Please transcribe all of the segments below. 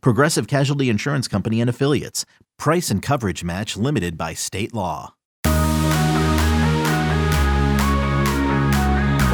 Progressive Casualty Insurance Company and Affiliates. Price and coverage match limited by state law.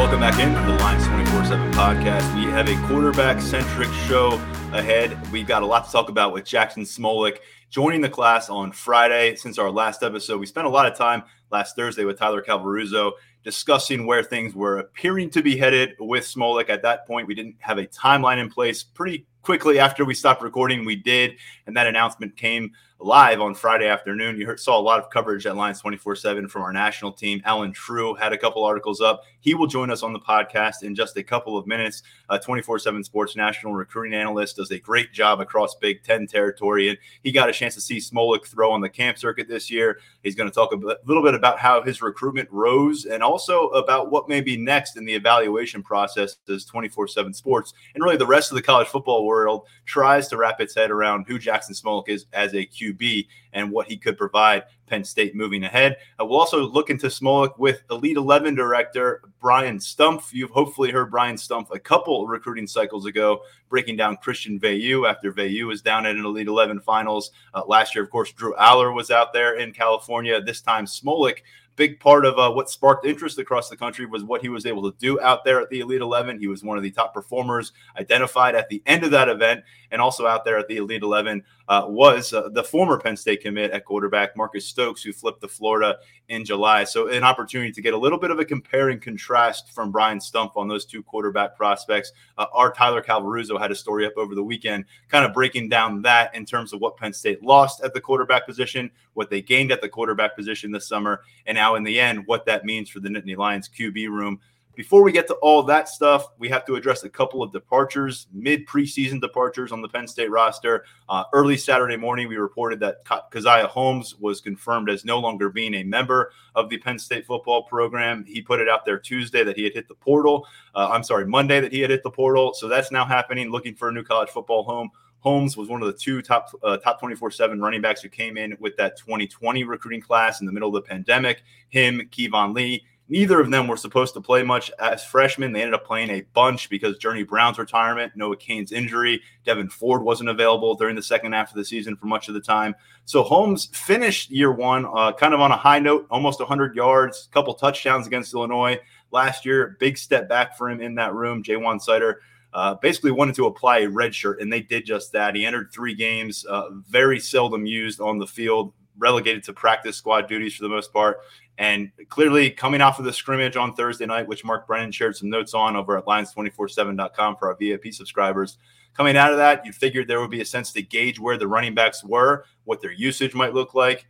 Welcome back into the Lions 24 7 podcast. We have a quarterback centric show ahead. We've got a lot to talk about with Jaxon Smolik joining the class on Friday. Since our last episode, we spent a lot of time last Thursday with Tyler Calvaruso discussing where things were appearing to be headed with Smolik. At that point, we didn't have a timeline in place. Pretty quickly after we stopped recording, we did, and that announcement came live on Friday afternoon. You heard, saw a lot of coverage at Lions 24 7 from our national team. Allen Trieu had a couple articles up. He will join us on the podcast in just a couple of minutes. 24 7 Sports national recruiting analyst does a great job across Big Ten territory. And he got a chance to see Smolik throw on the camp circuit this year. He's going to talk a little bit about how his recruitment rose and also about what may be next in the evaluation process as 24 7 Sports and really the rest of the college football world tries to wrap its head around who Jaxon Smolik is as a QB and what he could provide Penn State moving ahead. Uh, we'll also look into Smolik with Elite 11 director Brian Stumpf. You've hopefully heard Brian Stumpf a couple recruiting cycles ago breaking down Christian Veilleux after Veilleux was down at an Elite 11 finals. Uh, last year, of course, Drew Allar was out there in California. This time, Smolik big part of uh, what sparked interest across the country was what he was able to do out there at the Elite 11. He was one of the top performers identified at the end of that event, and also out there at the Elite 11 uh, was uh, the former Penn State commit at quarterback Marcus Stokes, who flipped to Florida in July. So, an opportunity to get a little bit of a compare and contrast from Brian Stumpf on those two quarterback prospects. Uh, our Tyler Calvaruso had a story up over the weekend, kind of breaking down that in terms of what Penn State lost at the quarterback position, what they gained at the quarterback position this summer, and now in the end, what that means for the Nittany Lions QB room. Before we get to all that stuff, we have to address a couple of departures, mid preseason departures on the Penn State roster. Uh, early Saturday morning, we reported that Caziah Holmes was confirmed as no longer being a member of the Penn State football program. He put it out there Tuesday that he had hit the portal. Uh, I'm sorry, Monday that he had hit the portal. So that's now happening, looking for a new college football home. Holmes was one of the two top uh, top 24/7 running backs who came in with that 2020 recruiting class in the middle of the pandemic. Him, Keyvone Lee, Neither of them were supposed to play much as freshmen. They ended up playing a bunch because Journey Brown's retirement, Noah Cain's injury, Devyn Ford wasn't available during the second half of the season for much of the time. So Holmes finished year one uh, kind of on a high note, almost 100 yards, a couple touchdowns against Illinois last year. Big step back for him in that room. Ja'Juan Seider uh, basically wanted to apply a red shirt, and they did just that. He entered three games, uh, very seldom used on the field, relegated to practice squad duties for the most part. And clearly, coming off of the scrimmage on Thursday night, which Mark Brennan shared some notes on over at lions247.com for our VIP subscribers, coming out of that, you figured there would be a sense to gauge where the running backs were, what their usage might look like.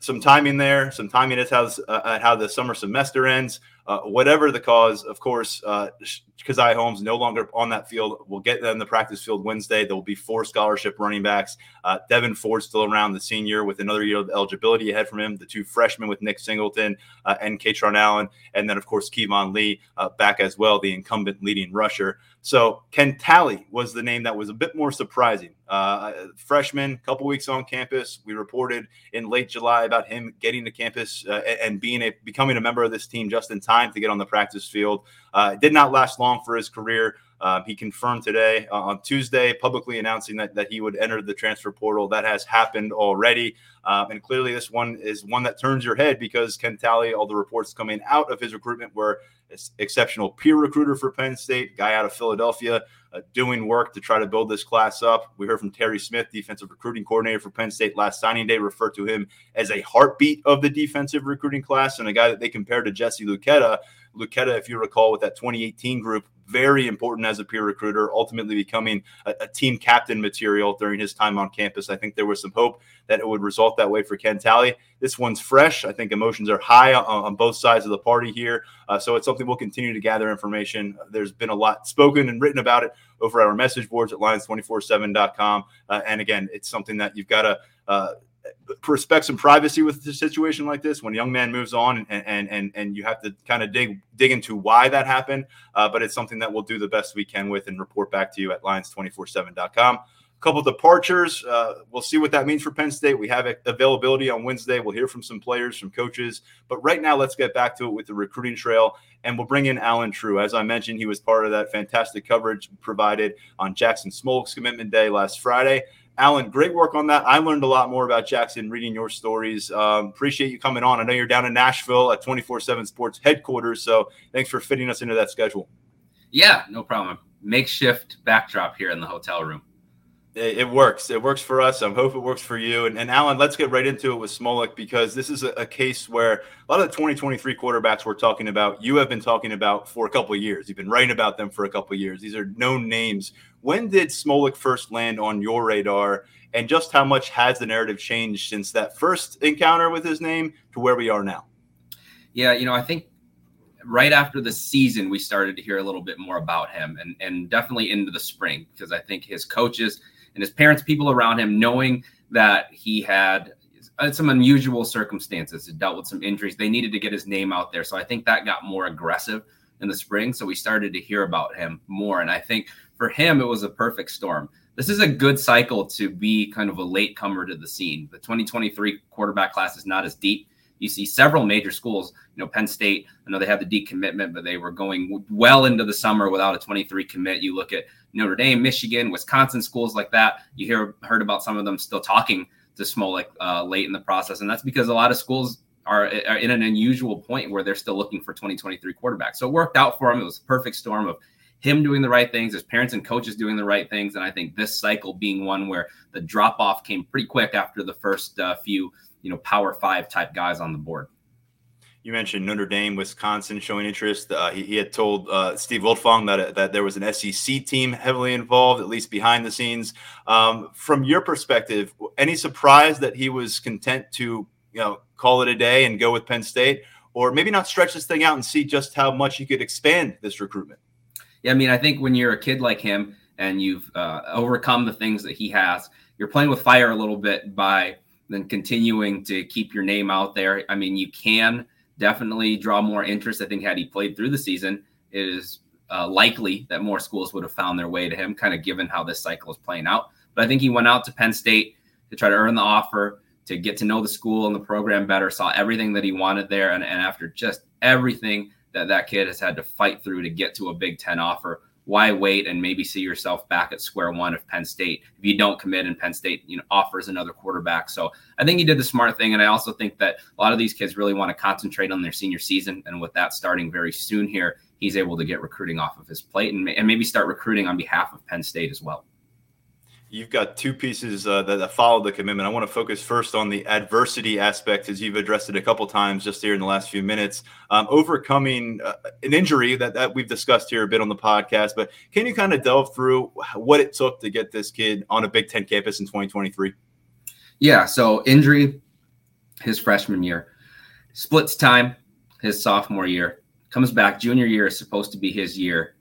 Some timing there, some timing at how, uh, how the summer semester ends. Uh, whatever the cause, of course, uh, Caziah Holmes no longer on that field. We'll get them the practice field Wednesday. There will be four scholarship running backs. Uh, Devyn Ford still around, the senior, with another year of eligibility ahead from him. The two freshmen with Nick Singleton uh, and Kaytron Allen, and then of course Keyvone Lee uh, back as well, the incumbent leading rusher. So Ken Talley was the name that was a bit more surprising. Uh, freshman, couple weeks on campus. We reported in late July about him getting to campus uh, and being a becoming a member of this team just in time to get on the practice field. Uh, it did not last long for his career. Uh, he confirmed today uh, on Tuesday, publicly announcing that, that he would enter the transfer portal. That has happened already. Um, and clearly, this one is one that turns your head because Ken Talley, all the reports coming out of his recruitment were exceptional peer recruiter for Penn State, guy out of Philadelphia, uh, doing work to try to build this class up. We heard from Terry Smith, defensive recruiting coordinator for Penn State last signing day, referred to him as a heartbeat of the defensive recruiting class and a guy that they compared to Jesse Luketa. Luketa, if you recall, with that 2018 group, very important as a peer recruiter, ultimately becoming a, a, team captain material during his time on campus. I think there was some hope that it would result that way for Ken Talley. This one's fresh. I think emotions are high on, on both sides of the party here. Uh, so it's something we'll continue to gather information. There's been a lot spoken and written about it over our message boards at lions247.com. Uh, and again, it's something that you've got to uh, respect some privacy with a situation like this when a young man moves on and and and, and you have to kind of dig dig into why that happened uh, but it's something that we'll do the best we can with and report back to you at lions247.com a couple departures uh, we'll see what that means for penn state. We have availability on wednesday. We'll hear from some players from coaches but right now let's get back to it with the recruiting trail and we'll bring in allen trieu. As i mentioned he was part of that fantastic coverage provided on jaxon smolik's commitment day last friday Allen, great work on that. I learned a lot more about Jaxon reading your stories. Um, appreciate you coming on. I know you're down in Nashville at 24 7 Sports headquarters. So thanks for fitting us into that schedule. Yeah, no problem. Makeshift backdrop here in the hotel room. It, it works. It works for us. I hope it works for you. And, and Allen, let's get right into it with Smolik because this is a, a, case where a lot of the 2023 quarterbacks we're talking about, you have been talking about for a couple of years. You've been writing about them for a couple of years. These are known names when did Smolik first land on your radar, and just how much has the narrative changed since that first encounter with his name to where we are now? Yeah, you know, I think right after the season, we started to hear a little bit more about him, and and definitely into the spring because I think his coaches and his parents, people around him, knowing that he had uh, some unusual circumstances, dealt with some injuries, they needed to get his name out there. So I think that got more aggressive in the spring. So we started to hear about him more, and I think for him, it was a perfect storm. This is a good cycle to be kind of a late comer to the scene. The 2023 quarterback class is not as deep. You see several major schools, you know, Penn State, I know they had the decommitment, but they were going well into the summer without a 23 commit. You look at Notre Dame, Michigan, Wisconsin schools like that. You hear heard about some of them still talking to Smolik uh, late in the process, and that's because a lot of schools are, in an unusual point where they're still looking for 2023 quarterbacks. So it worked out for him. It was a perfect storm of him doing the right things, his parents and coaches doing the right things. And I think this cycle being one where the drop off came pretty quick after the first uh, few, you know, power five type guys on the board. You mentioned Notre Dame, Wisconsin showing interest. Uh, he, he, had told uh, Steve Wiltfong that, that there was an SEC team heavily involved, at least behind the scenes. Um, from your perspective, any surprise that he was content to, you know, call it a day and go with Penn State, or maybe not stretch this thing out and see just how much he could expand this recruitment? I mean, I think when you're a kid like him and you've uh, overcome the things that he has, you're playing with fire a little bit by then continuing to keep your name out there. I mean, you can definitely draw more interest. I think had he played through the season, it is uh, likely that more schools would have found their way to him, kind of given how this cycle is playing out. But I think he went out to Penn State to try to earn the offer, to get to know the school and the program better, saw everything that he wanted there. And, and after just everything that that kid has had to fight through to get to a Big Ten offer. Why wait and maybe see yourself back at square one if Penn State, if you don't commit and Penn State, you know, offers another quarterback. So I think he did the smart thing. And I also think that a lot of these kids really want to concentrate on their senior season. And with that starting very soon here, he's able to get recruiting off of his plate and, and maybe start recruiting on behalf of Penn State as well. You've got two pieces uh, that, that, follow the commitment. I want to focus first on the adversity aspect, as you've addressed it a couple times just here in the last few minutes. Um, overcoming uh, an injury that, that we've discussed here a bit on the podcast, but can you kind of delve through what it took to get this kid on a Big Ten campus in 2023? Yeah, so injury his freshman year, splits time his sophomore year, comes back. Junior year is supposed to be his year,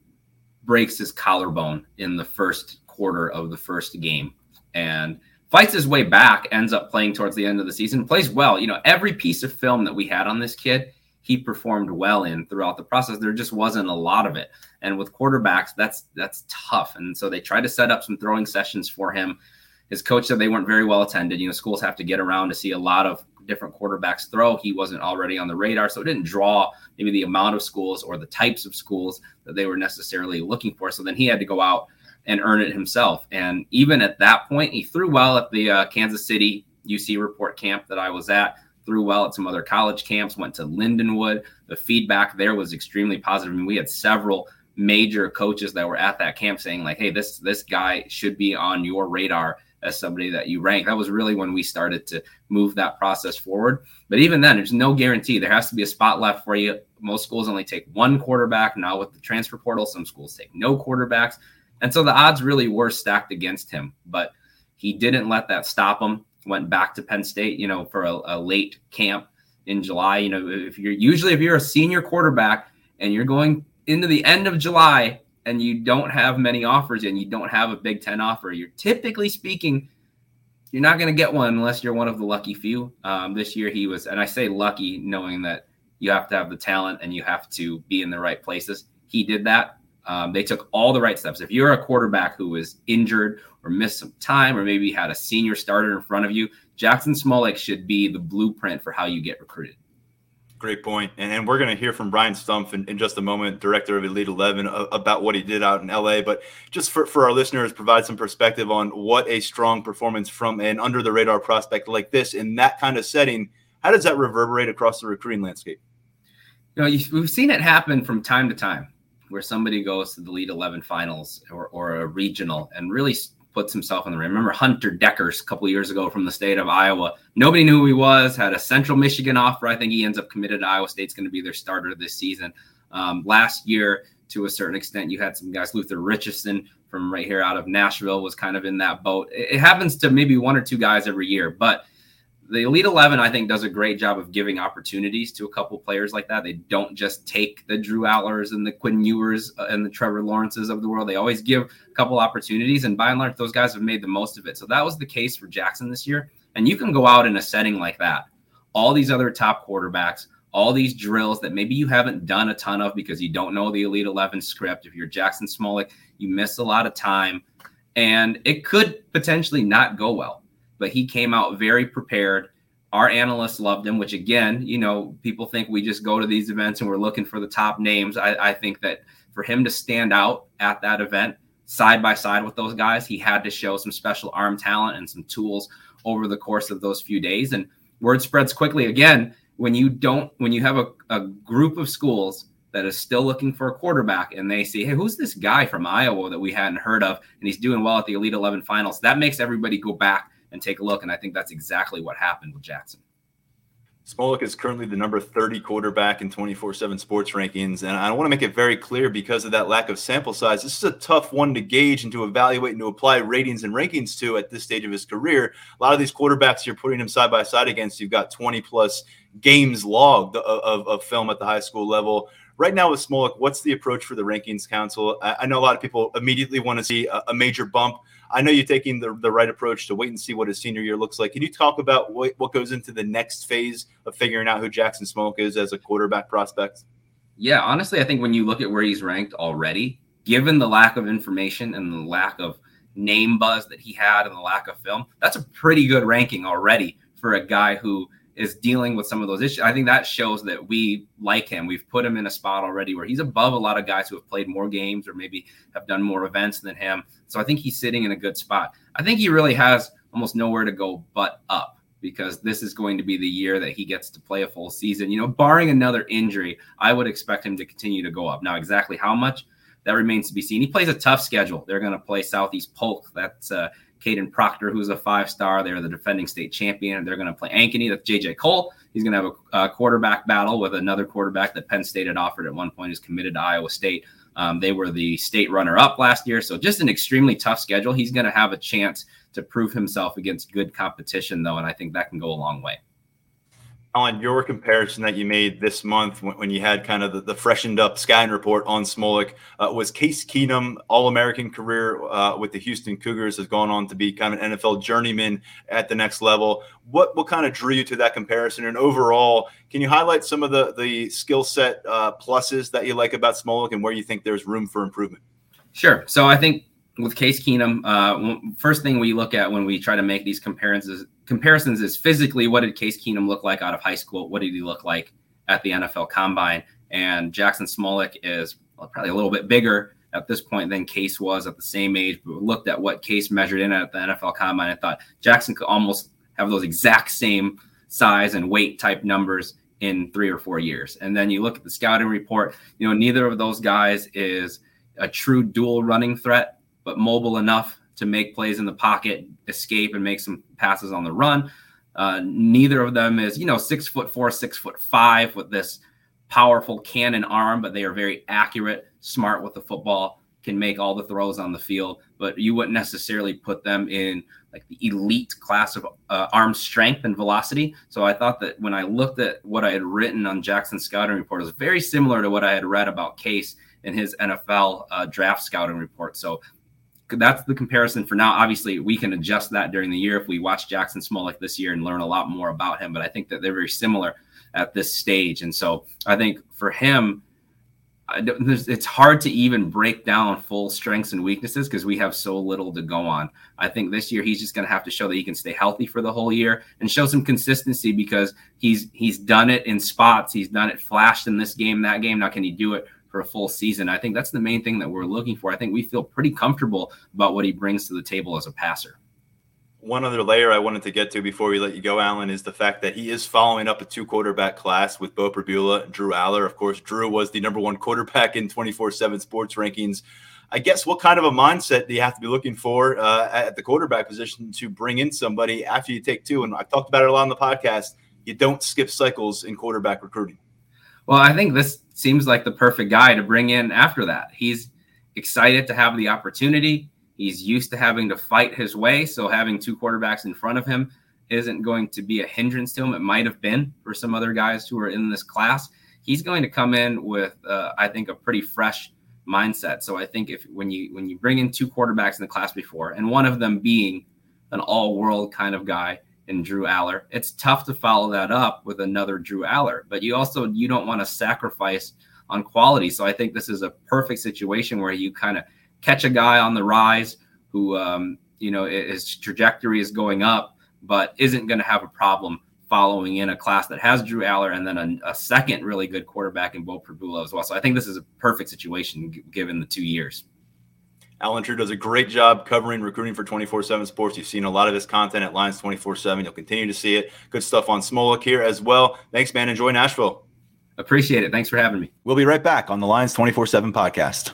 breaks his collarbone in the first quarter of the first game and fights his way back, ends up playing towards the end of the season, plays well. You know, every piece of film that we had on this kid, he performed well in throughout the process. There just wasn't a lot of it. And with quarterbacks, that's that's tough. And so they tried to set up some throwing sessions for him. His coach said they weren't very well attended. You know, schools have to get around to see a lot of different quarterbacks throw. He wasn't already on the radar, so it didn't draw maybe the amount of schools or the types of schools that they were necessarily looking for. So then he had to go out and earn it himself. And even at that point, he threw well at the uh, Kansas City UC report camp that I was at. Threw well at some other college camps. Went to Lindenwood. The feedback there was extremely positive. I mean, we had several major coaches that were at that camp saying like, "Hey, this this guy should be on your radar." as somebody that you rank. That was really when we started to move that process forward. But even then, there's no guarantee. There has to be a spot left for you most schools only take one quarterback. Now with the transfer portal, some schools take no quarterbacks. And so the odds really were stacked against him, but he didn't let that stop him. Went back to Penn State, you know, for a, a late camp in July. You know, if you're usually if you're a senior quarterback and you're going into the end of July and you don't have many offers and you don't have a Big Ten offer, you're typically speaking, you're not going to get one unless you're one of the lucky few. Um, this year he was, and I say lucky, knowing that you have to have the talent and you have to be in the right places. He did that. Um, they took all the right steps. If you're a quarterback who was injured or missed some time, or maybe had a senior starter in front of you, Jaxon Smolik should be the blueprint for how you get recruited. Great point. And, and we're going to hear from Brian Stumpf in, in, just a moment, director of Elite 11, uh, about what he did out in LA. But just for, for our listeners, provide some perspective on what a strong performance from an under the radar prospect like this in that kind of setting, how does that reverberate across the recruiting landscape? You know, we've seen it happen from time to time where somebody goes to the Elite 11 finals or, or a regional and really puts himself in the ring. Remember Hunter Dekkers a couple years ago from the state of Iowa. Nobody knew who he was. Had a Central Michigan offer. I think he ends up committed to Iowa State's going to be their starter this season. Um, last year, to a certain extent, you had some guys. Luther Richesson from right here out of Nashville was kind of in that boat. It, it happens to maybe one or two guys every year, but the Elite 11, I think, does a great job of giving opportunities to a couple players like that. They don't just take the Drew Allars and the Quinn Ewers uh, and the Trevor Lawrences of the world. They always give a couple opportunities, and by and large, those guys have made the most of it. So that was the case for Jaxon this year. And you can go out in a setting like that. All these other top quarterbacks, all these drills that maybe you haven't done a ton of because you don't know the Elite 11 script. If you're Jaxon Smolik, you miss a lot of time, and it could potentially not go well but he came out very prepared. Our analysts loved him, which again, you know, people think we just go to these events and we're looking for the top names. I, I think that for him to stand out at that event side by side with those guys, he had to show some special arm talent and some tools over the course of those few days. And word spreads quickly again when you don't, when you have a, a group of schools that is still looking for a quarterback and they see, hey, who's this guy from Iowa that we hadn't heard of? And he's doing well at the Elite 11 finals. That makes everybody go back and take a look. And I think that's exactly what happened with Jaxon. Smolik is currently the number 30 quarterback in 24 7 sports rankings. And I want to make it very clear because of that lack of sample size. This is a tough one to gauge and to evaluate and to apply ratings and rankings to at this stage of his career. A lot of these quarterbacks you're putting him side by side against, you've got 20 plus games logged of, of, film at the high school level. Right now with Smolik, what's the approach for the rankings council? I, know a lot of people immediately want to see a, a major bump. I know you're taking the, the right approach to wait and see what his senior year looks like. Can you talk about what, what goes into the next phase of figuring out who Jaxon Smolik is as a quarterback prospect? Yeah, honestly, I think when you look at where he's ranked already, given the lack of information and the lack of name buzz that he had and the lack of film, that's a pretty good ranking already for a guy who is dealing with some of those issues. I think that shows that we like him. We've put him in a spot already where he's above a lot of guys who have played more games or maybe have done more events than him. So I think he's sitting in a good spot. I think he really has almost nowhere to go but up because this is going to be the year that he gets to play a full season. You know, barring another injury, I would expect him to continue to go up. Now, exactly how much that remains to be seen. He plays a tough schedule. They're going to play Southeast Polk. That's uh, Caden Proctor, who's a five star. They're the defending state champion. They're going to play Ankeny. That's JJ Kohl. He's going to have a, a, quarterback battle with another quarterback that Penn State had offered at one point, who's committed to Iowa State. Um, they were the state runner up last year. So just an extremely tough schedule. He's going to have a chance to prove himself against good competition, though. And I think that can go a long way on your comparison that you made this month when, when you had kind of the, the, freshened up scouting report on Smolik, uh, was Case Keenum, All American career uh, with the Houston Cougars, has gone on to be kind of an NFL journeyman at the next level. What what kind of drew you to that comparison? And overall, can you highlight some of the the skill set uh, pluses that you like about Smolik and where you think there's room for improvement? Sure. So I think with Case Keenum, uh, first thing we look at when we try to make these comparisons comparisons is physically what did Case Keenum look like out of high school? What did he look like at the NFL Combine? And Jaxon Smolik is probably a little bit bigger at this point than Case was at the same age. But we looked at what Case measured in at the NFL Combine and thought Jaxon could almost have those exact same size and weight type numbers in three or four years. And then you look at the scouting report. You know, neither of those guys is a true dual running threat, but mobile enough to make plays in the pocket, escape, and make some passes on the run. Uh, neither of them is, you know, six foot four, six foot five with this powerful cannon arm, but they are very accurate, smart with the football, can make all the throws on the field. But you wouldn't necessarily put them in like the elite class of uh, arm strength and velocity. So I thought that when I looked at what I had written on Jaxon's scouting report, it was very similar to what I had read about Case in his NFL uh, draft scouting report. So that's the comparison for now. Obviously, we can adjust that during the year if we watch Jaxon Smolik this year and learn a lot more about him. But I think that they're very similar at this stage. And so I think for him, it's hard to even break down full strengths and weaknesses because we have so little to go on. I think this year he's just going to have to show that he can stay healthy for the whole year and show some consistency because he's he's done it in spots. He's done it flashed in this game, that game. Now can he do it for a full season? I think that's the main thing that we're looking for. I think we feel pretty comfortable about what he brings to the table as a passer one other layer I wanted to get to before we let you go, Allen, is the fact that he is following up a two quarterback class with Beau Pribula and Drew Allar. Of course, Drew was the number one quarterback in 24 7 sports rankings. I guess what kind of a mindset do you have to be looking for uh, at the quarterback position to bring in somebody after you take two? And I've talked about it a lot on the podcast. You don't skip cycles in quarterback recruiting. Well, I think this seems like the perfect guy to bring in after that. He's excited to have the opportunity. He's used to having to fight his way. So having two quarterbacks in front of him isn't going to be a hindrance to him. It might have been for some other guys who are in this class. He's going to come in with, uh, I think, a pretty fresh mindset. So I think if when you when you bring in two quarterbacks in the class before, and one of them being an all-world kind of guy in Drew Allar. it's tough to follow that up with another Drew Allar, But you also you don't want to sacrifice on quality. So I think this is a perfect situation where you kind of catch a guy on the rise who, um, you know, his trajectory is going up, but isn't going to have a problem following in a class that has Drew Allar and then a, a second really good quarterback in Beau Pribula as well. So I think this is a perfect situation g- given the two years. Allen Trieu does a great job covering recruiting for 24 7 sports. You've seen a lot of his content at Lions 24 7. You'll continue to see it. Good stuff on Smolik here as well. Thanks, man. Enjoy Nashville. Appreciate it. Thanks for having me. We'll be right back on the Lions 24 7 podcast.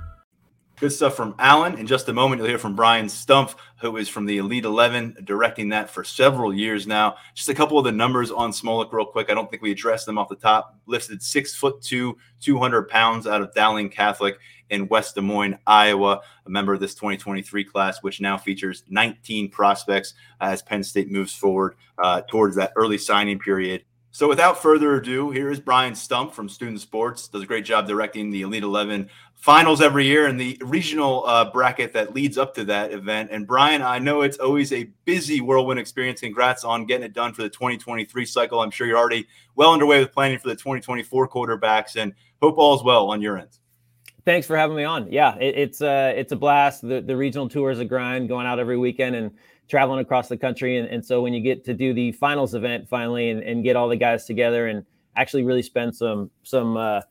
Good stuff from Allen. In just a moment, you'll hear from Brian Stumpf, who is from the Elite 11, directing that for several years now. Just a couple of the numbers on Smolik, real quick. I don't think we addressed them off the top. Listed six foot two, 200 pounds out of Dowling Catholic in West Des Moines, Iowa, a member of this 2023 class, which now features 19 prospects as Penn State moves forward uh, towards that early signing period. So, without further ado, here is Brian Stumpf from Student Sports. Does a great job directing the Elite 11 finals every year and the regional uh, bracket that leads up to that event. And Brian, I know it's always a busy whirlwind experience. Congrats on getting it done for the 2023 cycle. I'm sure you're already well underway with planning for the 2024 quarterbacks, and hope all is well on your end. Thanks for having me on. Yeah, it, it's uh, it's a blast. The the regional tour is a grind, going out every weekend and traveling across the country. And, and so when you get to do the finals event finally and, and get all the guys together and actually really spend some some uh,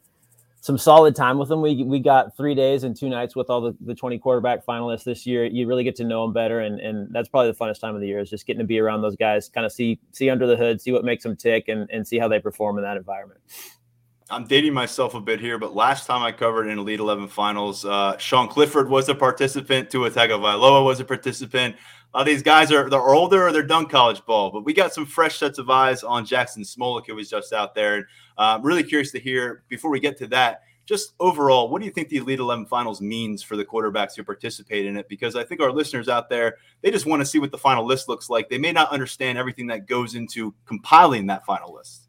some solid time with them. We we got three days and two nights with all the, the 20 quarterback finalists this year. You really get to know them better, and and that's probably the funnest time of the year is just getting to be around those guys, kind of see see under the hood, see what makes them tick, and and see how they perform in that environment. I'm dating myself a bit here, but last time I covered in Elite 11 finals, uh, Sean Clifford was a participant. Tua Tagovailoa was a participant. A lot of these guys are they're older or they're done college ball, but we got some fresh sets of eyes on Jaxon Smolik, who was just out there. And uh, really curious to hear before we get to that, just overall, what do you think the Elite 11 finals means for the quarterbacks who participate in it? Because I think our listeners out there, they just want to see what the final list looks like. They may not understand everything that goes into compiling that final list.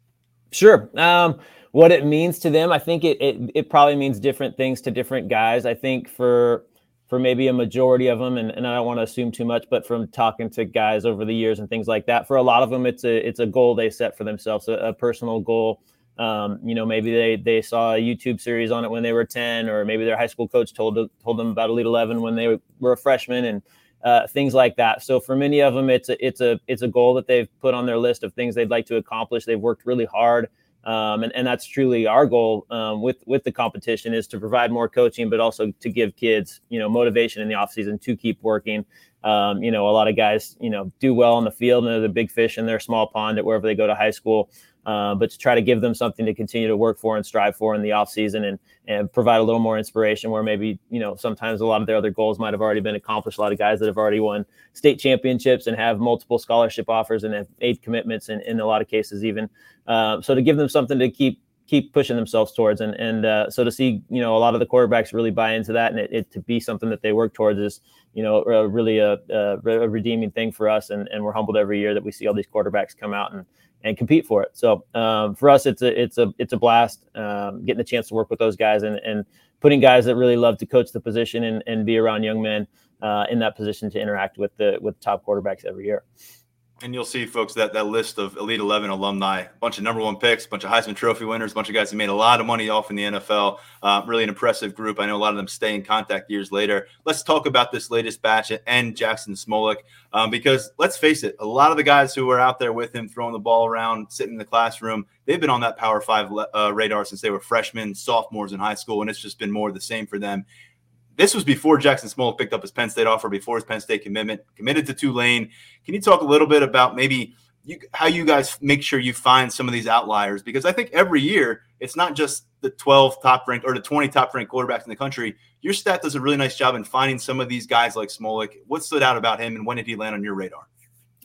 Sure. Um, what it means to them, I think it, it it probably means different things to different guys. I think for for maybe a majority of them, and, and I don't want to assume too much, but from talking to guys over the years and things like that, for a lot of them, it's a it's a goal they set for themselves, a, a personal goal. Um, you know, maybe they they saw a YouTube series on it when they were 10, or maybe their high school coach told told them about Elite 11 when they were a freshman, and uh, things like that. So for many of them, it's a it's a it's a goal that they've put on their list of things they'd like to accomplish. They've worked really hard Um, and, and that's truly our goal um, with with the competition is to provide more coaching, but also to give kids you know motivation in the offseason to keep working. Um, you know, a lot of guys you know do well on the field and they're the big fish in their small pond at wherever they go to high school. Uh, but to try to give them something to continue to work for and strive for in the off season and and provide a little more inspiration where maybe you know sometimes a lot of their other goals might have already been accomplished. A lot of guys that have already won state championships and have multiple scholarship offers and have eight commitments and in a lot of cases even. Uh, so to give them something to keep keep pushing themselves towards and and uh, so to see you know a lot of the quarterbacks really buy into that and it, it to be something that they work towards is you know really a, a, a redeeming thing for us and, and we're humbled every year that we see all these quarterbacks come out and and compete for it. So um, for us, it's a it's a it's a blast um, getting the chance to work with those guys and and putting guys that really love to coach the position and, and be around young men uh, in that position to interact with the with top quarterbacks every year and you'll see, folks, that that list of Elite Eleven alumni, a bunch of number one picks, a bunch of Heisman Trophy winners, a bunch of guys who made a lot of money off in the NFL. Uh, really an impressive group. I know a lot of them stay in contact years later. Let's talk about this latest batch and Jaxon Smolik, um, because let's face it, a lot of the guys who were out there with him, throwing the ball around, sitting in the classroom, they've been on that Power Five uh, radar since they were freshmen, sophomores in high school, and it's just been more of the same for them. This was before Jaxon Smolik picked up his Penn State offer, before his Penn State commitment, committed to Tulane. Can you talk a little bit about maybe you, how you guys make sure you find some of these outliers? Because I think every year it's not just the 12 top ranked or the 20 top ranked quarterbacks in the country. Your stat does a really nice job in finding some of these guys like Smolik. What stood out about him and when did he land on your radar?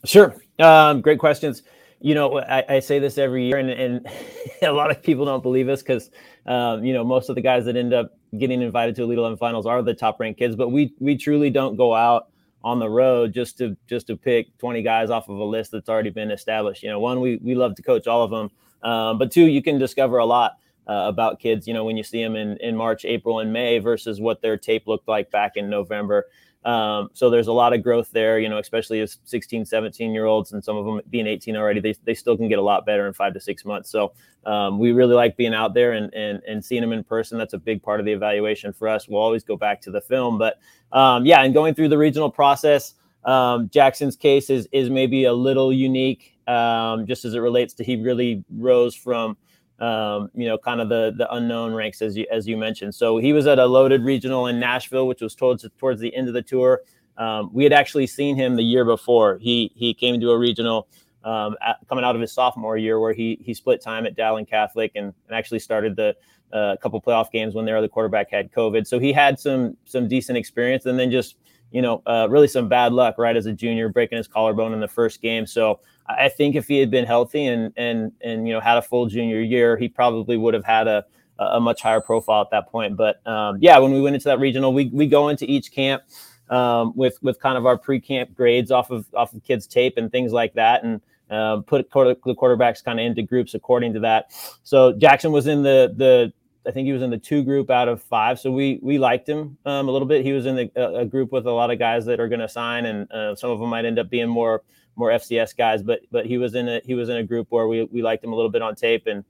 Sure. Um, great questions you know, I, I, say this every year, and, and a lot of people don't believe us because, um, you know, most of the guys that end up getting invited to Elite Eleven finals are the top ranked kids. But we we truly don't go out on the road just to just to pick 20 guys off of a list that's already been established. You know, one we we love to coach all of them, um, but two you can discover a lot. Uh, about kids, you know, when you see them in, in March, April, and May versus what their tape looked like back in November. Um, so there's a lot of growth there, you know, especially as 16, 17 year olds and some of them being 18 already, they, they still can get a lot better in five to six months. So um, we really like being out there and, and, and seeing them in person. That's a big part of the evaluation for us. We'll always go back to the film, but um, yeah, and going through the regional process, um, Jaxon's case is, is maybe a little unique um, just as it relates to he really rose from um, you know, kind of the the unknown ranks as you as you mentioned. So he was at a loaded regional in Nashville, which was towards towards the end of the tour. Um, we had actually seen him the year before. He he came to a regional um, at, coming out of his sophomore year where he he split time at Dowling Catholic and, and actually started the uh, couple playoff games when their other quarterback had COVID. So he had some some decent experience, and then just you know uh, really some bad luck right as a junior, breaking his collarbone in the first game. So I think if he had been healthy and and and you know had a full junior year, he probably would have had a a much higher profile at that point. But um, yeah, when we went into that regional, we we go into each camp um, with with kind of our pre-camp grades off of off of kids' tape and things like that, and uh, put quarter, the quarterbacks kind of into groups according to that. So Jaxon was in the the I think he was in the two group out of five. So we we liked him um, a little bit. He was in the, a, a, group with a lot of guys that are going to sign, and uh, some of them might end up being more more FCS guys, but but he was in a he was in a group where we we liked him a little bit on tape and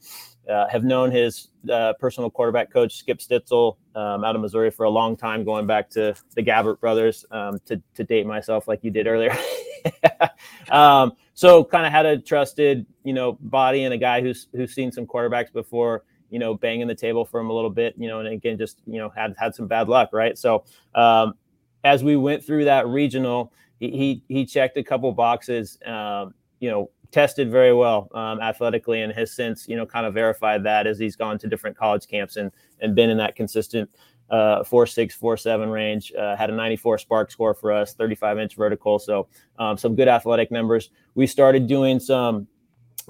uh, have known his uh, personal quarterback coach Skip Stitzel um, out of Missouri for a long time, going back to the Gabbert brothers. Um, to to date myself, like you did earlier. um, so kind of had a trusted you know body and a guy who's who's seen some quarterbacks before. You know, banging the table for him a little bit. You know, and again, just you know had had some bad luck, right? So um, as we went through that regional he he checked a couple boxes. Um, you know, tested very well um, athletically, and has since you know kind of verified that as he's gone to different college camps and and been in that consistent uh, four six four seven range. Uh, had a 94 SPARQ score for us, 35 inch vertical. So um, some good athletic numbers. We started doing some.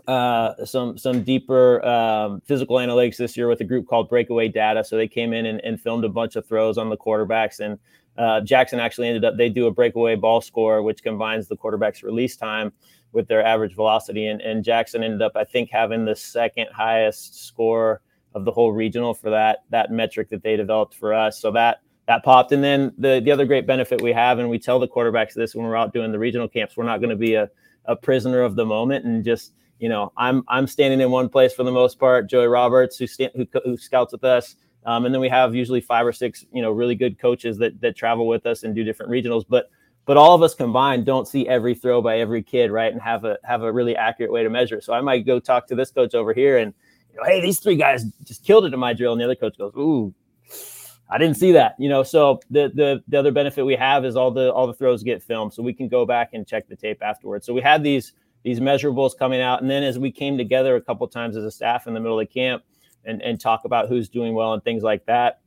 Uh, some some deeper um, physical analytics this year with a group called Breakaway Data. So they came in and, and filmed a bunch of throws on the quarterbacks and uh, Jaxon actually ended up, they do a breakaway ball score, which combines the quarterback's release time with their average velocity. And, and Jaxon ended up, I think, having the second highest score of the whole regional for that, that metric that they developed for us. So that, that popped. And then the, the other great benefit we have, and we tell the quarterbacks this when we're out doing the regional camps, we're not going to be a, a prisoner of the moment and just, you know, I'm, I'm standing in one place for the most part. Joey Roberts, who, who, who scouts with us, um, and then we have usually five or six, you know, really good coaches that that travel with us and do different regionals. But but all of us combined don't see every throw by every kid, right? And have a have a really accurate way to measure. It. So I might go talk to this coach over here and you know, hey, these three guys just killed it in my drill, and the other coach goes, ooh. I didn't see that, you know. So the the the other benefit we have is all the all the throws get filmed, so we can go back and check the tape afterwards. So we had these these measurables coming out, and then as we came together a couple times as a staff in the middle of the camp and and talk about who's doing well and things like that,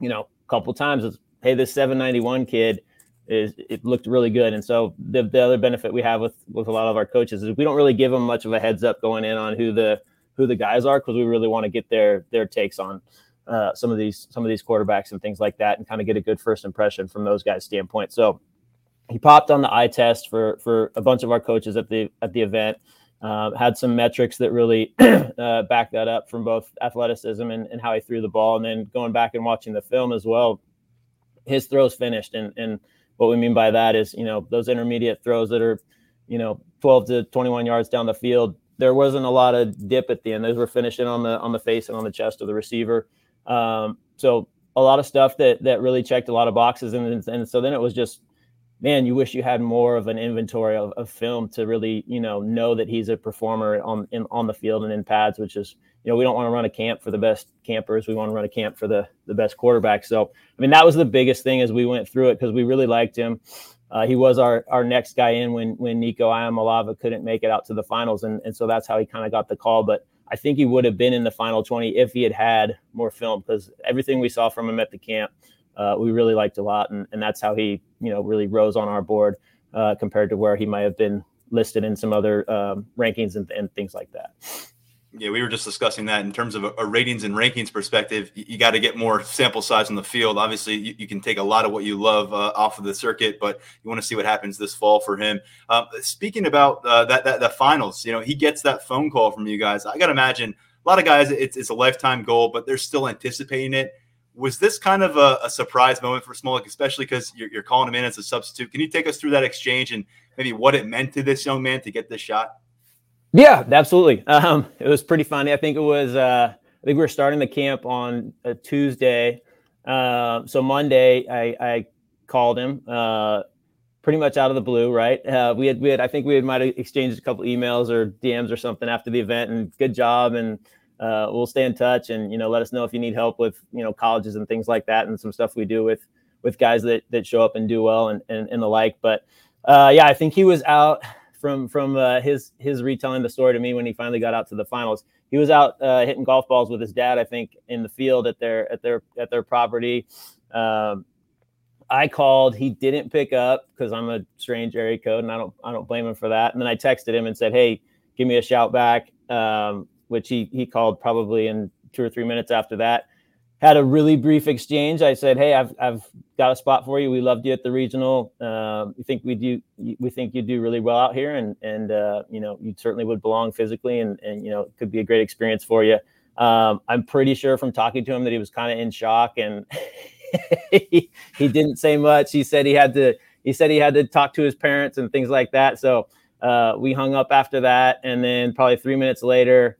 you know, a couple times it's hey, this 791 kid is it looked really good. And so the, the other benefit we have with with a lot of our coaches is we don't really give them much of a heads up going in on who the who the guys are because we really want to get their their takes on uh, some of these some of these quarterbacks and things like that and kind of get a good first impression from those guys' standpoint. So he popped on the eye test for for a bunch of our coaches at the at the event. Uh, had some metrics that really uh, back that up from both athleticism and, and how he threw the ball, and then going back and watching the film as well. His throws finished, and and what we mean by that is, you know, those intermediate throws that are, you know, 12 to 21 yards down the field. There wasn't a lot of dip at the end. Those were finishing on the on the face and on the chest of the receiver. Um, so a lot of stuff that that really checked a lot of boxes, and and so then it was just, man, you wish you had more of an inventory of, of film to really, you know, know that he's a performer on in, on the field and in pads, which is you know, we don't want to run a camp for the best campers. We want to run a camp for the the best quarterback. So, I mean, that was the biggest thing as we went through it because we really liked him. Uh, he was our our next guy in when when Nico Iamaleava couldn't make it out to the finals, and and so that's how he kind of got the call. But I think he would have been in the final 20 if he had had more film because everything we saw from him at the camp, uh, we really liked a lot, and and that's how he you know really rose on our board uh, compared to where he might have been listed in some other um, rankings and, and things like that. Yeah, we were just discussing that in terms of a, a ratings and rankings perspective. You, you got to get more sample size on the field. Obviously, you, you, can take a lot of what you love uh, off of the circuit, but you want to see what happens this fall for him. Um, speaking about uh, that, that the finals, you know, he gets that phone call from you guys. I got to imagine a lot of guys, it's, it's a lifetime goal, but they're still anticipating it. Was this kind of a, a surprise moment for Smolik, especially because you're, you're calling him in as a substitute? Can you take us through that exchange and maybe what it meant to this young man to get this shot? Yeah, absolutely. Um, it was pretty funny. I think it was. Uh, I think we were starting the camp on a Tuesday. Uh, so Monday, I, I called him, uh, pretty much out of the blue. Right? Uh, we had we had. I think we had might have exchanged a couple emails or DMs or something after the event. And good job. And uh, we'll stay in touch. And you know, let us know if you need help with you know colleges and things like that, and some stuff we do with with guys that that show up and do well and and, and the like. But uh, yeah, I think he was out from from uh, his his retelling the story to me when he finally got out to the finals. He was out uh, hitting golf balls with his dad, I think, in the field at their at their at their property. Um, I called. He didn't pick up because I'm a strange area code, and I don't I don't blame him for that. And then I texted him and said, "Hey, give me a shout back," um, which he he called probably in two or three minutes after that had a really brief exchange. I said, "Hey, I've I've got a spot for you. We loved you at the regional. Uh, we think we do. We think you do really well out here, and and uh, you know you certainly would belong physically, and and you know it could be a great experience for you." Um, I'm pretty sure from talking to him that he was kind of in shock, and he, he didn't say much. He said he had to. He said he had to talk to his parents and things like that. So uh, we hung up after that, and then probably three minutes later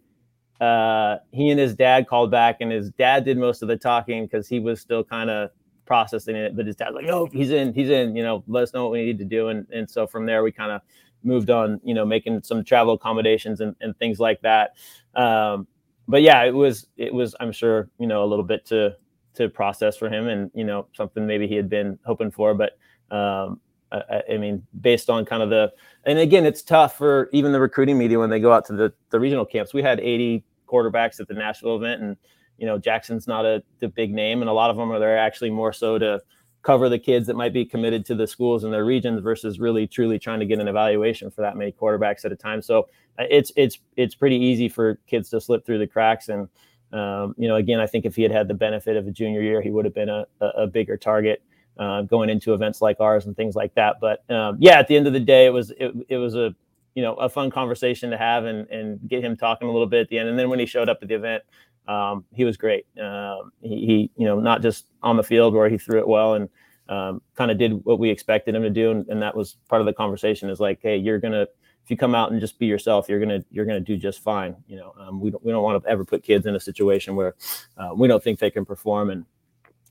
uh, he and his dad called back, and his dad did most of the talking because he was still kind of processing it. But his dad's like, "Oh, he's in, he's in. You know, let us know what we need to do." And and so from there, we kind of moved on. You know, making some travel accommodations and, and things like that. Um, but yeah, it was it was I'm sure you know a little bit to to process for him, and you know something maybe he had been hoping for, but. Um, I, I mean, based on kind of the, and again, it's tough for even the recruiting media when they go out to the, the regional camps. We had 80 quarterbacks at the Nashville event, and you know Jaxon's not a the big name, and a lot of them are there actually more so to cover the kids that might be committed to the schools in their regions versus really truly trying to get an evaluation for that many quarterbacks at a time. So uh, it's it's it's pretty easy for kids to slip through the cracks. And um, you know, again, I think if he had had the benefit of a junior year, he would have been a, a bigger target uh, going into events like ours and things like that. But um, yeah, at the end of the day, it was it, it was a you know a fun conversation to have and and get him talking a little bit at the end. And then when he showed up at the event, um, he was great. Um, he, he, you know not just on the field where he threw it well and um, kind of did what we expected him to do, and, and, that was part of the conversation. Is like, hey, you're gonna if you come out and just be yourself, you're gonna you're gonna do just fine. You know, um, we don't we don't want to ever put kids in a situation where uh, we don't think they can perform and.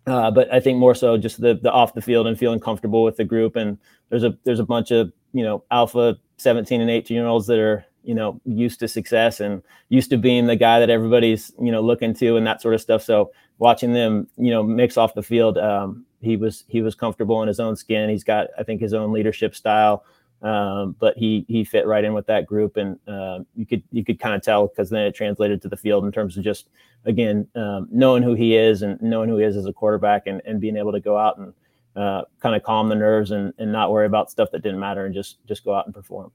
Uh, but I think more so just the the off the field and feeling comfortable with the group. And there's a there's a bunch of you know alpha 17 and 18 year olds that are you know used to success and used to being the guy that everybody's you know looking to and that sort of stuff. So watching them you know mix off the field, um, he was he was comfortable in his own skin. He's got I think his own leadership style. Um, but he he fit right in with that group, and uh, you could you could kind of tell because then it translated to the field in terms of just again um, knowing who he is and knowing who he is as a quarterback, and, and being able to go out and uh, kind of calm the nerves and, and not worry about stuff that didn't matter and just just go out and perform.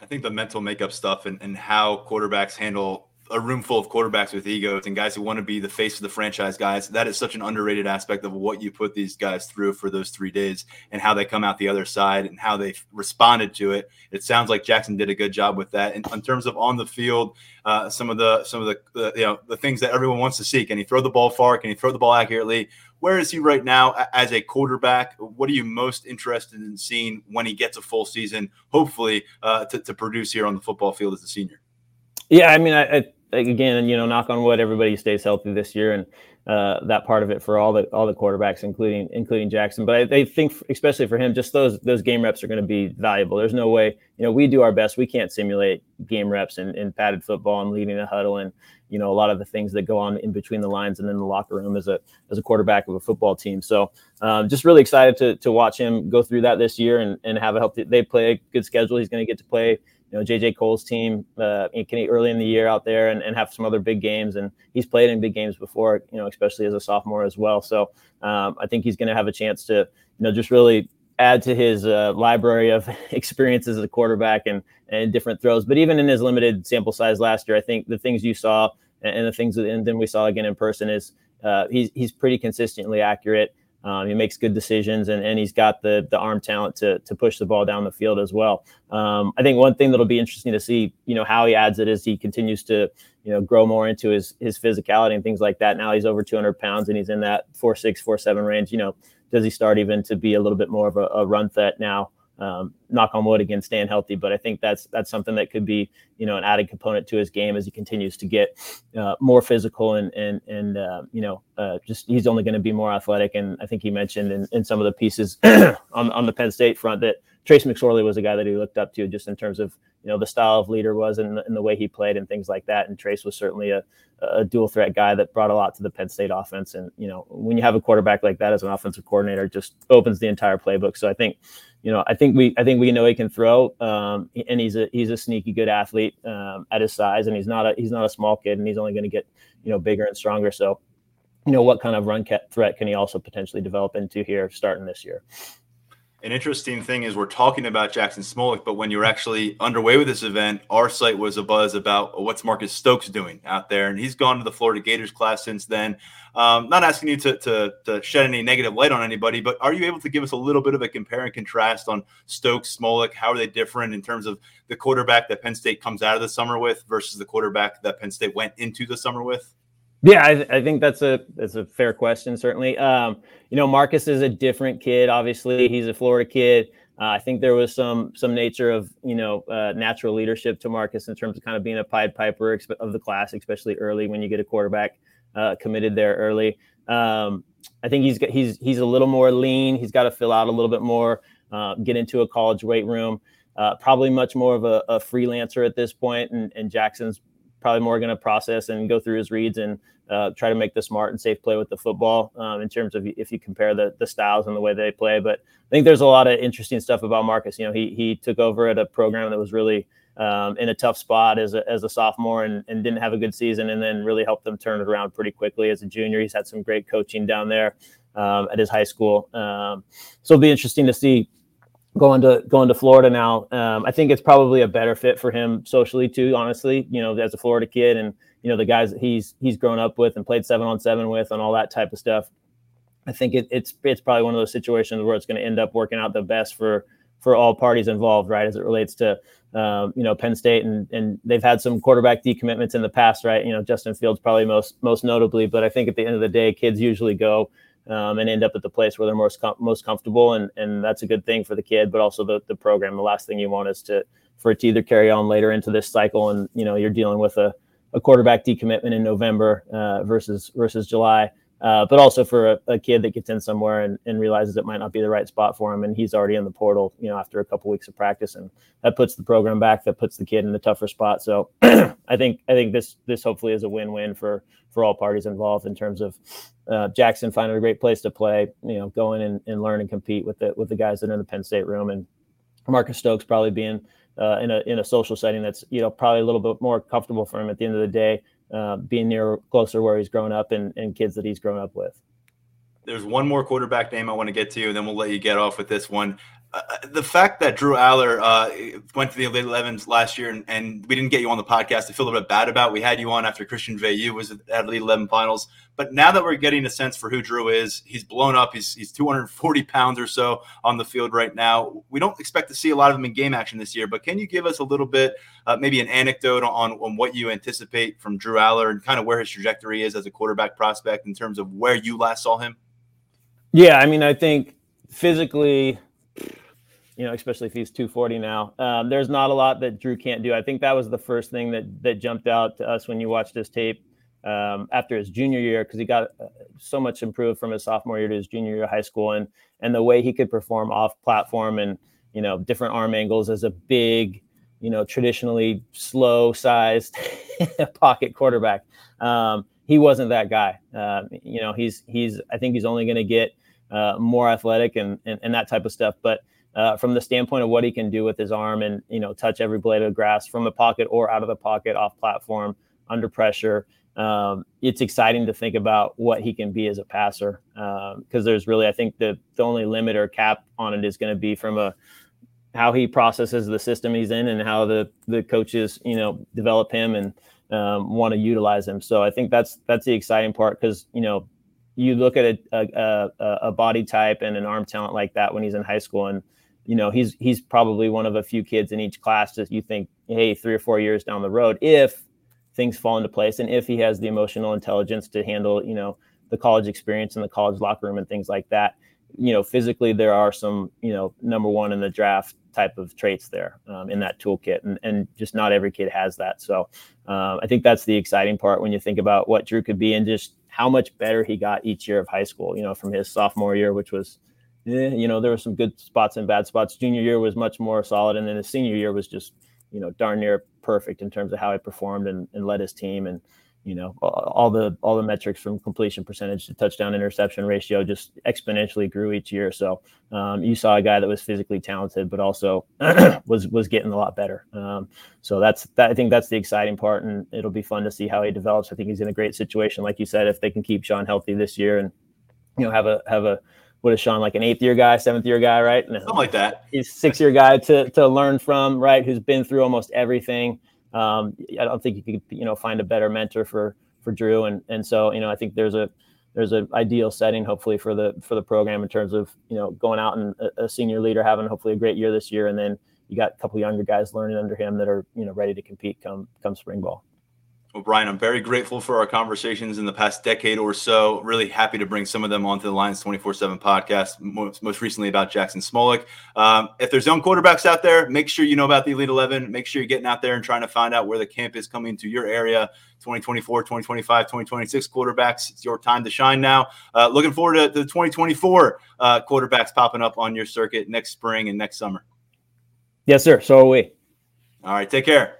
I think the mental makeup stuff and, and how quarterbacks handle a room full of quarterbacks with egos and guys who want to be the face of the franchise guys. That is such an underrated aspect of what you put these guys through for those three days and how they come out the other side and how they responded to it. It sounds like Jaxon did a good job with that. And in terms of on the field, uh, some of the some of the, the you know the things that everyone wants to see. Can he throw the ball far? Can he throw the ball accurately? Where is he right now as a quarterback? What are you most interested in seeing when he gets a full season, hopefully, uh, to, to produce here on the football field as a senior? Yeah, I mean, I, I again, you know, knock on wood, everybody stays healthy this year, and uh, that part of it for all the all the quarterbacks, including including Jaxon. But I, I think, especially for him, just those those game reps are going to be valuable. There's no way, you know, we do our best. We can't simulate game reps in padded football and leading a huddle and you know a lot of the things that go on in between the lines and in the locker room as a as a quarterback of a football team. So um, just really excited to to watch him go through that this year and and have a healthy. They play a good schedule. He's going to get to play you know JJ Kohl's team uh, early in the year out there and, and have some other big games. And he's played in big games before, you know, especially as a sophomore as well. So um, I think he's going to have a chance to, you know, just really add to his uh, library of experiences as a quarterback and and different throws. But even in his limited sample size last year, I think the things you saw and, the things that and then we saw again in person is uh, he's he's pretty consistently accurate. Um, he makes good decisions, and, and he's got the the arm talent to to push the ball down the field as well. Um, I think one thing that'll be interesting to see, you know, how he adds it as he continues to, you know, grow more into his his physicality and things like that. Now he's over 200 pounds and he's in that four six four seven range. You know, does he start even to be a little bit more of a, a run threat now? Um, knock on wood again, staying healthy. But I think that's that's something that could be you know an added component to his game as he continues to get uh, more physical and and and uh, you know uh, just he's only going to be more athletic. And I think he mentioned in, in some of the pieces on on the Penn State front that Trace McSorley was a guy that he looked up to just in terms of you know the style of leader was and, and the way he played and things like that. And Trace was certainly a, a dual threat guy that brought a lot to the Penn State offense. And you know when you have a quarterback like that as an offensive coordinator, just opens the entire playbook. So I think you know, I think we I think we know he can throw, um, and he's a he's a sneaky good athlete um, at his size, and he's not a he's not a small kid, and he's only going to get you know bigger and stronger. So, you know, what kind of run threat can he also potentially develop into here starting this year? An interesting thing is we're talking about Jaxon Smolik, but when you're actually underway with this event, our site was a buzz about what's Marcus Stokes doing out there, and he's gone to the Florida Gators class since then. Um, not asking you to, to, to shed any negative light on anybody, but are you able to give us a little bit of a compare and contrast on Stokes, Smolik? How are they different in terms of the quarterback that Penn State comes out of the summer with versus the quarterback that Penn State went into the summer with? Yeah, I, I, think that's a that's a fair question. Certainly, um, you know, Marcus is a different kid. Obviously, he's a Florida kid. Uh, I think there was some some nature of you know uh, natural leadership to Marcus in terms of kind of being a Pied Piper of the class, especially early when you get a quarterback uh, committed there early. Um, I think he's he's he's a little more lean. He's got to fill out a little bit more, uh, get into a college weight room. Uh, probably much more of a, a freelancer at this point, and, and Jaxon's probably more going to process and go through his reads and uh, try to make the smart and safe play with the football um, in terms of if you compare the, the styles and the way they play. But I think there's a lot of interesting stuff about Marcus. You know, he, he took over at a program that was really um, in a tough spot as a, as a sophomore and, and didn't have a good season and then really helped them turn it around pretty quickly as a junior. He's had some great coaching down there um, at his high school. Um, so it'll be interesting to see going to going to Florida now. Um, I think it's probably a better fit for him socially too. Honestly, you know, as a Florida kid, and you know the guys that he's he's grown up with and played seven on seven with, and all that type of stuff. I think it, it's it's probably one of those situations where it's going to end up working out the best for for all parties involved, right? As it relates to um, you know Penn State, and and they've had some quarterback decommitments in the past, right? You know, Justin Fields probably most most notably, but I think at the end of the day, kids usually go um, and end up at the place where they're most com- most comfortable, and and that's a good thing for the kid, but also the the program. The last thing you want is to for it to either carry on later into this cycle, and you know you're dealing with a, a quarterback decommitment in November uh, versus versus July. Uh, but also for a, a, kid that gets in somewhere and, and, realizes it might not be the right spot for him, and he's already in the portal, you know, after a couple weeks of practice, and that puts the program back, that puts the kid in a tougher spot. So I think I think this this hopefully is a win-win for for all parties involved in terms of uh, Jaxon finding a great place to play, you know, going and, and learn and compete with the with the guys that are in the Penn State room, and Marcus Stokes probably being uh, in a in a social setting that's you know probably a little bit more comfortable for him at the end of the day, uh, being near closer where he's grown up and, and kids that he's grown up with. There's one more quarterback name I want to get to, and then we'll let you get off with this one. Uh, the fact that Drew Allar uh, went to the Elite 11s last year and, and, we didn't get you on the podcast I feel a little bit bad about. We had you on after Christian Veilleux was at Elite 11 finals. But now that we're getting a sense for who Drew is, he's blown up. He's, he's 240 pounds or so on the field right now. We don't expect to see a lot of him in game action this year, but can you give us a little bit, uh, maybe an anecdote on, on what you anticipate from Drew Allar and kind of where his trajectory is as a quarterback prospect in terms of where you last saw him? Yeah, I mean, I think physically you know, especially if he's 240 now. Um, there's not a lot that Drew can't do. I think that was the first thing that that jumped out to us when you watched his tape um, after his junior year because he got uh, so much improved from his sophomore year to his junior year of high school, and and the way he could perform off platform and you know different arm angles as a big, you know, traditionally slow sized pocket quarterback. Um, he wasn't that guy. Uh, you know, he's he's I think he's only going to get uh, more athletic and, and and that type of stuff, but uh, from the standpoint of what he can do with his arm and you know touch every blade of grass from the pocket or out of the pocket off platform under pressure. Um, it's exciting to think about what he can be as a passer because um, there's really i think the, the only limit or cap on it is going to be from a how he processes the system he's in and how the the coaches you know develop him and um, want to utilize him. So i think that's that's the exciting part because you know you look at a, a, a, body type and an arm talent like that when he's in high school and you know he's he's probably one of a few kids in each class that you think hey three or four years down the road if things fall into place and if he has the emotional intelligence to handle you know the college experience and the college locker room and things like that. You know physically there are some you know number one in the draft type of traits there um, in that toolkit and, and just not every kid has that. So um, i think that's the exciting part when you think about what drew could be and just how much better he got each year of high school you know from his sophomore year which was yeah, you know, there were some good spots and bad spots. Junior year was much more solid, and then his senior year was just, you know, darn near perfect in terms of how he performed and, and led his team, and you know, all the all the metrics from completion percentage to touchdown interception ratio just exponentially grew each year. So um, you saw a guy that was physically talented, but also was was getting a lot better. Um, so that's that. I think that's the exciting part, and it'll be fun to see how he develops. I think he's in a great situation, like you said, if they can keep Sean healthy this year and you know have a have a what is Sean like an eighth year guy, seventh year guy, right? Something like that. He's six year guy to to learn from, right? Who's been through almost everything. Um, I don't think you could you know find a better mentor for for Drew, and and so you know I think there's a there's an ideal setting hopefully for the for the program in terms of you know going out and a, a senior leader having hopefully a great year this year, and then you got a couple younger guys learning under him that are you know ready to compete come come spring ball. Well, Brian, I'm very grateful for our conversations in the past decade or so. Really happy to bring some of them onto the Lions 24 7 podcast, most, most, recently about Jaxon Smolik. Um, if there's young quarterbacks out there, make sure you know about the Elite 11. Make sure you're getting out there and trying to find out where the camp is coming to your area 2024, 2025, 2026 quarterbacks. It's your time to shine now. Uh, looking forward to the 2024 uh, quarterbacks popping up on your circuit next spring and next summer. Yes, sir. So are we. All right. Take care.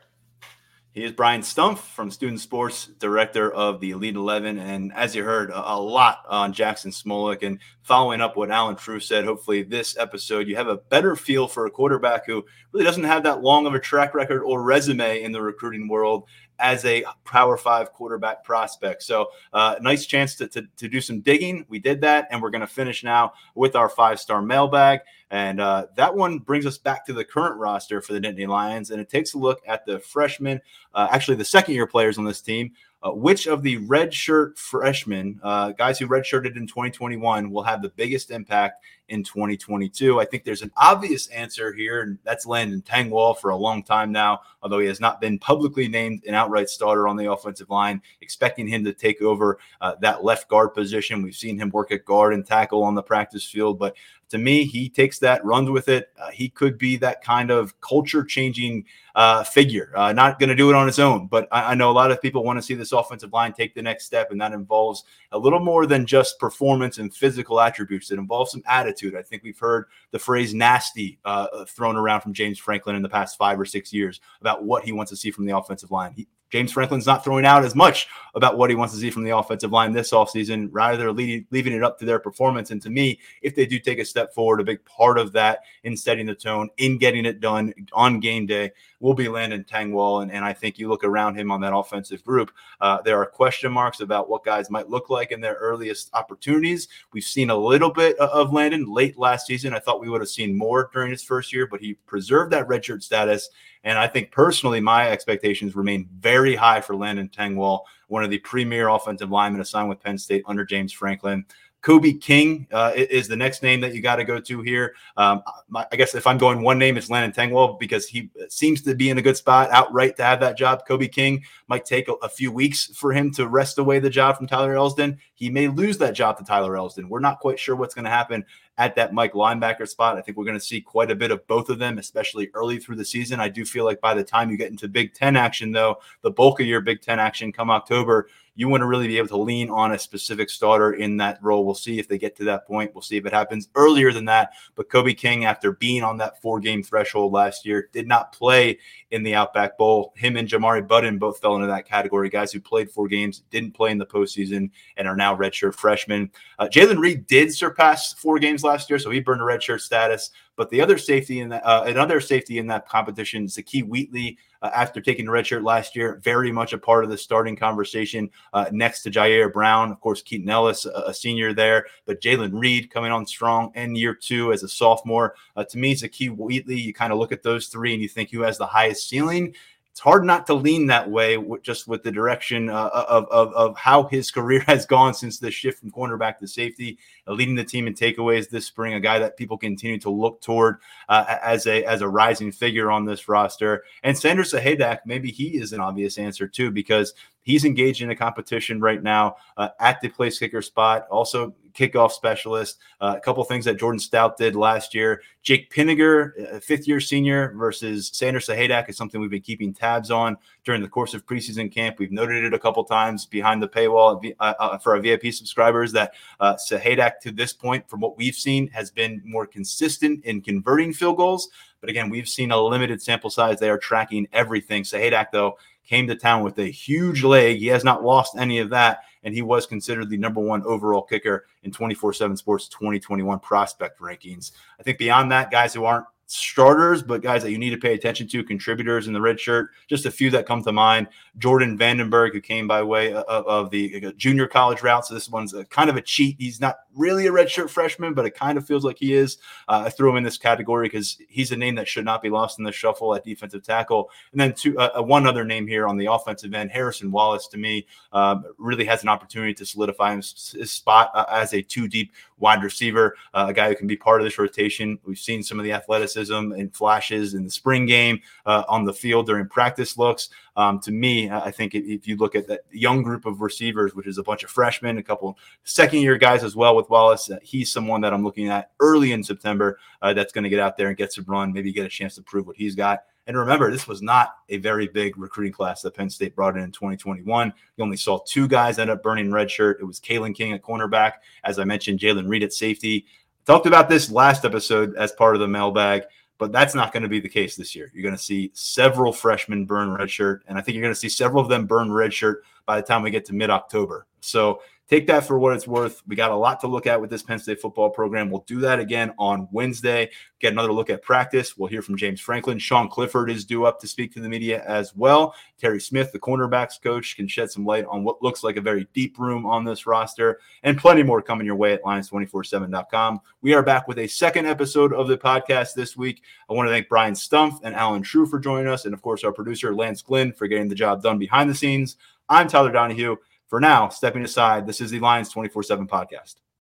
He is Brian Stumpf from Student Sports, director of the Elite 11. And as you heard, a, a lot on Jaxon Smolik. And following up what Allen Trieu said, hopefully this episode, you have a better feel for a quarterback who really doesn't have that long of a track record or resume in the recruiting world as a Power Five quarterback prospect. So, uh, nice chance to, to, to, do some digging. We did that, and we're going to finish now with our five star mailbag. And uh, that one brings us back to the current roster for the Nittany Lions, and it takes a look at the freshmen, uh, actually the second year players on this team. Uh, which of the red shirt freshmen, uh, guys who redshirted in 2021, will have the biggest impact in 2022. I think there's an obvious answer here, and that's Landon Tengwall for a long time now, although he has not been publicly named an outright starter on the offensive line. Expecting him to take over uh, that left guard position. We've seen him work at guard and tackle on the practice field, but to me, he takes that, runs with it. Uh, he could be that kind of culture changing uh, figure. Uh, not going to do it on his own, but I, I, know a lot of people want to see this offensive line take the next step, and that involves a little more than just performance and physical attributes. It involves some attitude. I think we've heard the phrase nasty uh, thrown around from James Franklin in the past five or six years about what he wants to see from the offensive line. He, James Franklin's not throwing out as much about what he wants to see from the offensive line this offseason, rather leaving it up to their performance. And to me, if they do take a step forward, a big part of that in setting the tone, in getting it done on game day, will be Landon Tengwall. And, and I think you look around him on that offensive group, uh, there are question marks about what guys might look like in their earliest opportunities. We've seen a little bit of Landon late last season. I thought we would have seen more during his first year, but he preserved that redshirt status and I think personally, my expectations remain very high for Landon Tengwall, one of the premier offensive linemen assigned with Penn State under James Franklin. Kobe King uh, is the next name that you got to go to here. Um, my, I guess if I'm going one name, it's Landon Tengwall because he seems to be in a good spot outright to have that job. Kobe King might take a, a, few weeks for him to wrest away the job from Tyler Elsdon. He may lose that job to Tyler Elsdon. We're not quite sure what's going to happen at that Mike linebacker spot. I think we're going to see quite a bit of both of them, especially early through the season. I do feel like by the time you get into Big Ten action, though, the bulk of your Big Ten action come October, you want to really be able to lean on a specific starter in that role. We'll see if they get to that point. We'll see if it happens earlier than that. But Kobe King, after being on that four game threshold last year, did not play in the Outback Bowl. Him and Jamari Buddin both fell into that category. Guys who played four games, didn't play in the postseason, and are now redshirt freshmen. Uh, Jaylen Reed did surpass four games last year, so he burned a redshirt status. But the other safety in that, uh, another safety in that competition, Zakee Wheatley, uh, after taking the red shirt last year, very much a part of the starting conversation uh, next to Ji'Ayir Brown. Of course, Keaton Ellis, a, a senior there, but Jaylen Reed coming on strong in year two as a sophomore. Uh, to me, Zakee Wheatley, you kind of look at those three and you think who has the highest ceiling it's hard not to lean that way with, just with the direction uh, of, of, of how his career has gone since the shift from cornerback to safety, uh, leading the team in takeaways this spring, a guy that people continue to look toward uh, as a as a rising figure on this roster. And Sanders Sahaydak, maybe he is an obvious answer too, because he's engaged in a competition right now uh, at the place kicker spot. Also kickoff specialist. Uh, a couple things that Jordan Stout did last year. Jake Pinegar, fifth year senior, versus Sanders Sahaydak is something we've been keeping tabs on during the course of preseason camp. We've noted it a couple times behind the paywall uh, uh, for our VIP subscribers that uh, Sahaydak to this point, from what we've seen, has been more consistent in converting field goals. But again, we've seen a limited sample size. They are tracking everything. Sahaydak, though, came to town with a huge leg. He has not lost any of that, and he was considered the number one overall kicker in 24 7 Sports 2021 prospect rankings. I think beyond that, guys who aren't starters, but guys that you need to pay attention to, contributors in the red shirt. Just a few that come to mind. Jordan Vandenberg, who came by way of, of the junior college route. So this one's kind of a cheat. He's not really a redshirt freshman, but it kind of feels like he is. Uh, I threw him in this category because he's a name that should not be lost in the shuffle at defensive tackle. And then two, uh, uh one other name here on the offensive end, Harrison Wallace, to me, um, really has an opportunity to solidify his, his spot uh, as a two deep wide receiver, uh, a guy who can be part of this rotation. We've seen some of the athleticism and flashes in the spring game uh, on the field during practice looks. Um, to me, I think if you look at that young group of receivers, which is a bunch of freshmen, a couple second year guys as well with Wallace, uh, he's someone that I'm looking at early in September uh, that's going to get out there and get some run, maybe get a chance to prove what he's got. And remember, this was not a very big recruiting class that Penn State brought in in 2021. You only saw two guys end up burning red shirt. It was Kalen King at cornerback. As I mentioned, Jaylen Reed at safety. Talked about this last episode as part of the mailbag but that's not going to be the case this year. You're going to see several freshmen burn red shirt, and I think you're going to see several of them burn red shirt by the time we get to mid October. So take that for what it's worth. We got a lot to look at with this Penn State football program. We'll do that again on Wednesday. Get another look at practice. We'll hear from James Franklin. Sean Clifford is due up to speak to the media as well. Terry Smith, the cornerbacks coach, can shed some light on what looks like a very deep room on this roster, and plenty more coming your way at Lions247.com. We are back with a second episode of the podcast this week. I want to thank Brian Stumpf and Allen Trieu for joining us, and of course, our producer, Lance Glynn, for getting the job done behind the scenes. I'm Tyler Donohue. For now, stepping aside, this is the Lions 24 7 podcast.